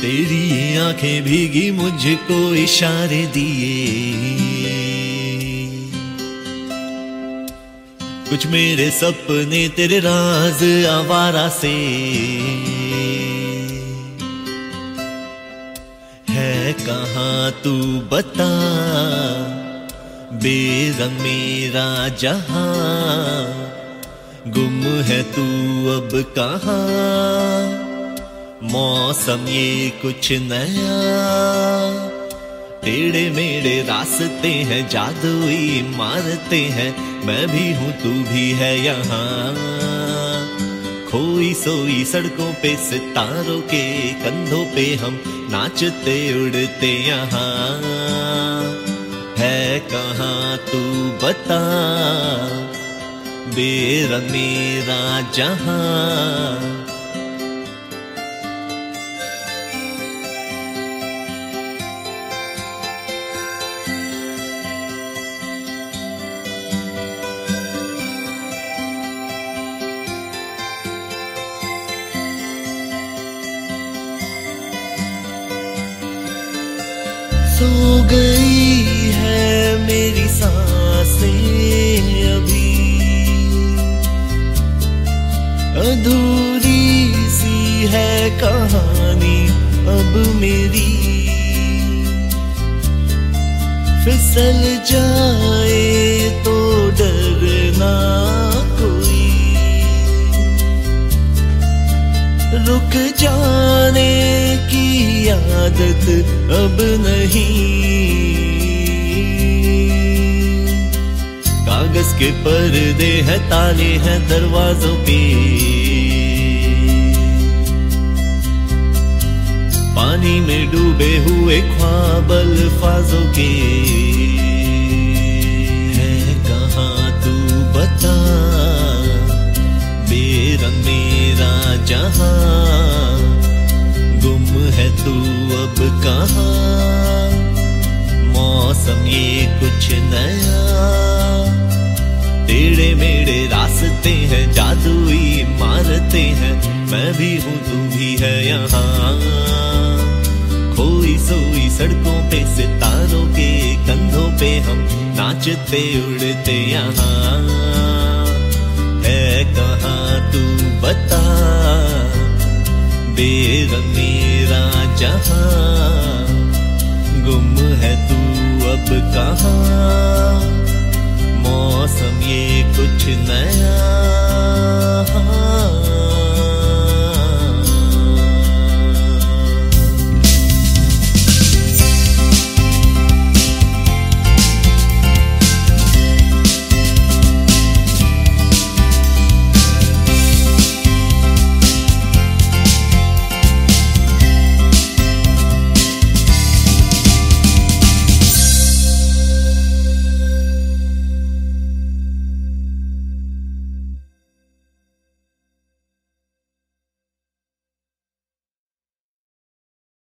तेरी आँखें भीगी मुझको इशारे दिए। कुछ मेरे सपने तेरे राज आवारा से। है कहाँ तू बता? बेरंग मेरा जहाँ। गुम है तू अब कहाँ? मौसम ये कुछ नया। टेढ़े मेढ़े रास्ते हैं, जादुई मारते हैं, मैं भी हूँ, तू भी है यहाँ। खोई सोई सड़कों पे, सितारों के कंधों पे हम नाचते, उड़ते यहाँ। है कहाँ तू बता बेरंग जहाँ सो गई है मेरी साँसें अभी। अधूरी सी है कहानी अब मेरी। फिसल जाए तो डरना कोई। रुक जाने आदत अब नहीं। कागज़ के पर्दे हैं, ताले हैं दरवाजों पे। पानी में डूबे हुए ख्वाब अल्फाजों के। मौसम ये कुछ नया। टेढ़े मेढ़े रास्ते हैं, जादुई मारते हैं। मैं भी हूँ, तू भी है यहाँ। खोई सोई सड़कों पे, सितारों के कंधों पे हम नाचते, उड़ते यहाँ। है कहाँ तू बता? बेरंग मेरा जहाँ गुम है तू अब कहा? मौसम ये कुछ नया।